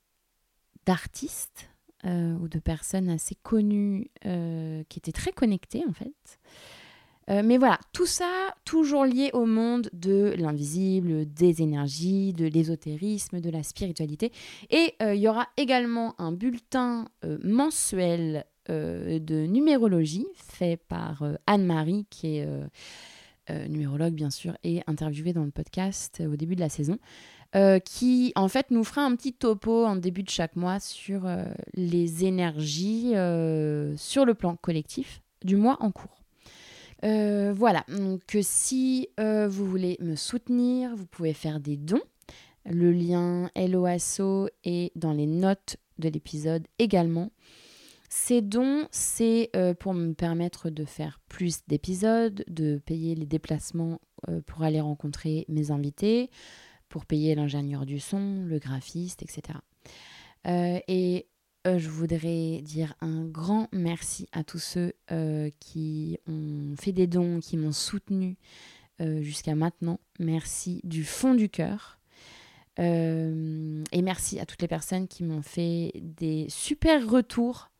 d'artistes euh, ou de personnes assez connues euh, qui étaient très connectées en fait. Mais voilà, tout ça toujours lié au monde de l'invisible, des énergies, de l'ésotérisme, de la spiritualité. Et il y aura également un bulletin mensuel de numérologie fait par Anne-Marie, qui est numérologue bien sûr, et interviewée dans le podcast au début de la saison. Euh, qui en fait nous fera un petit topo en début de chaque mois sur euh, les énergies euh, sur le plan collectif du mois en cours. Voilà, donc si vous voulez me soutenir, vous pouvez faire des dons. Le lien LOASO est dans les notes de l'épisode également. Ces dons, c'est pour me permettre de faire plus d'épisodes, de payer les déplacements pour aller rencontrer mes invités, pour payer l'ingénieur du son, le graphiste, etc. et euh, euh, je voudrais dire un grand merci à tous ceux euh, qui ont fait des dons, qui m'ont soutenu jusqu'à maintenant. Merci du fond du cœur. et merci à toutes les personnes qui m'ont fait des super retours.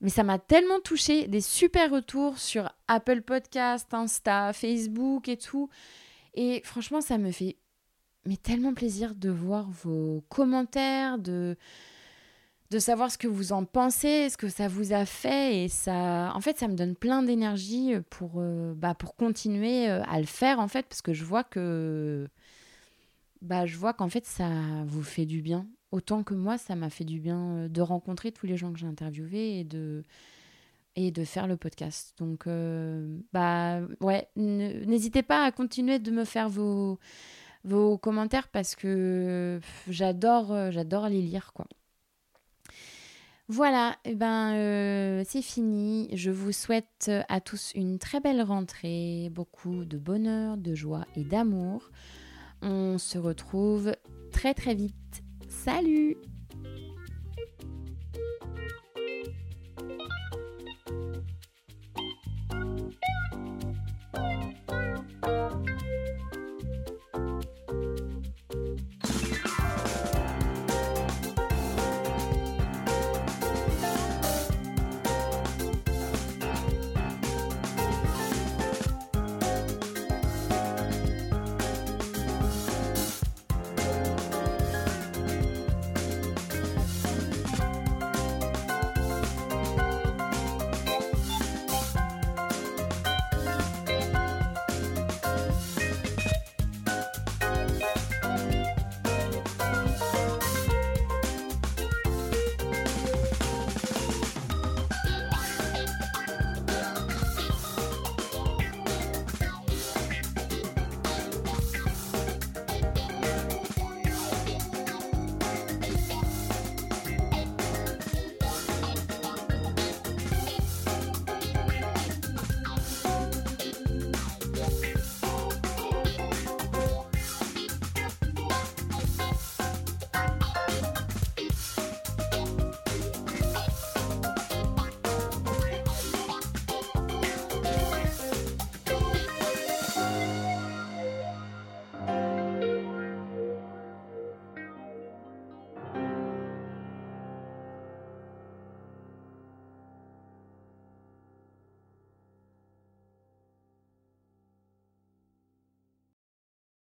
Mais ça m'a tellement touché, des super retours sur Apple Podcast, Insta, Facebook et tout. Et franchement, ça me fait tellement plaisir de voir vos commentaires, de, de savoir ce que vous en pensez, ce que ça vous a fait. Et ça, en fait, ça me donne plein d'énergie pour, euh, bah, pour continuer euh, à le faire, en fait, parce que je vois que. Bah, je vois qu'en fait, ça vous fait du bien. Autant que moi, ça m'a fait du bien euh, de rencontrer tous les gens que j'ai interviewés et de, et de faire le podcast. Donc, bah, ouais, n'hésitez pas à continuer de me faire vos vos commentaires parce que j'adore euh, j'adore les lire quoi. Voilà, eh ben euh, c'est fini. Je vous souhaite à tous une très belle rentrée, beaucoup de bonheur, de joie et d'amour. On se retrouve très très vite. Salut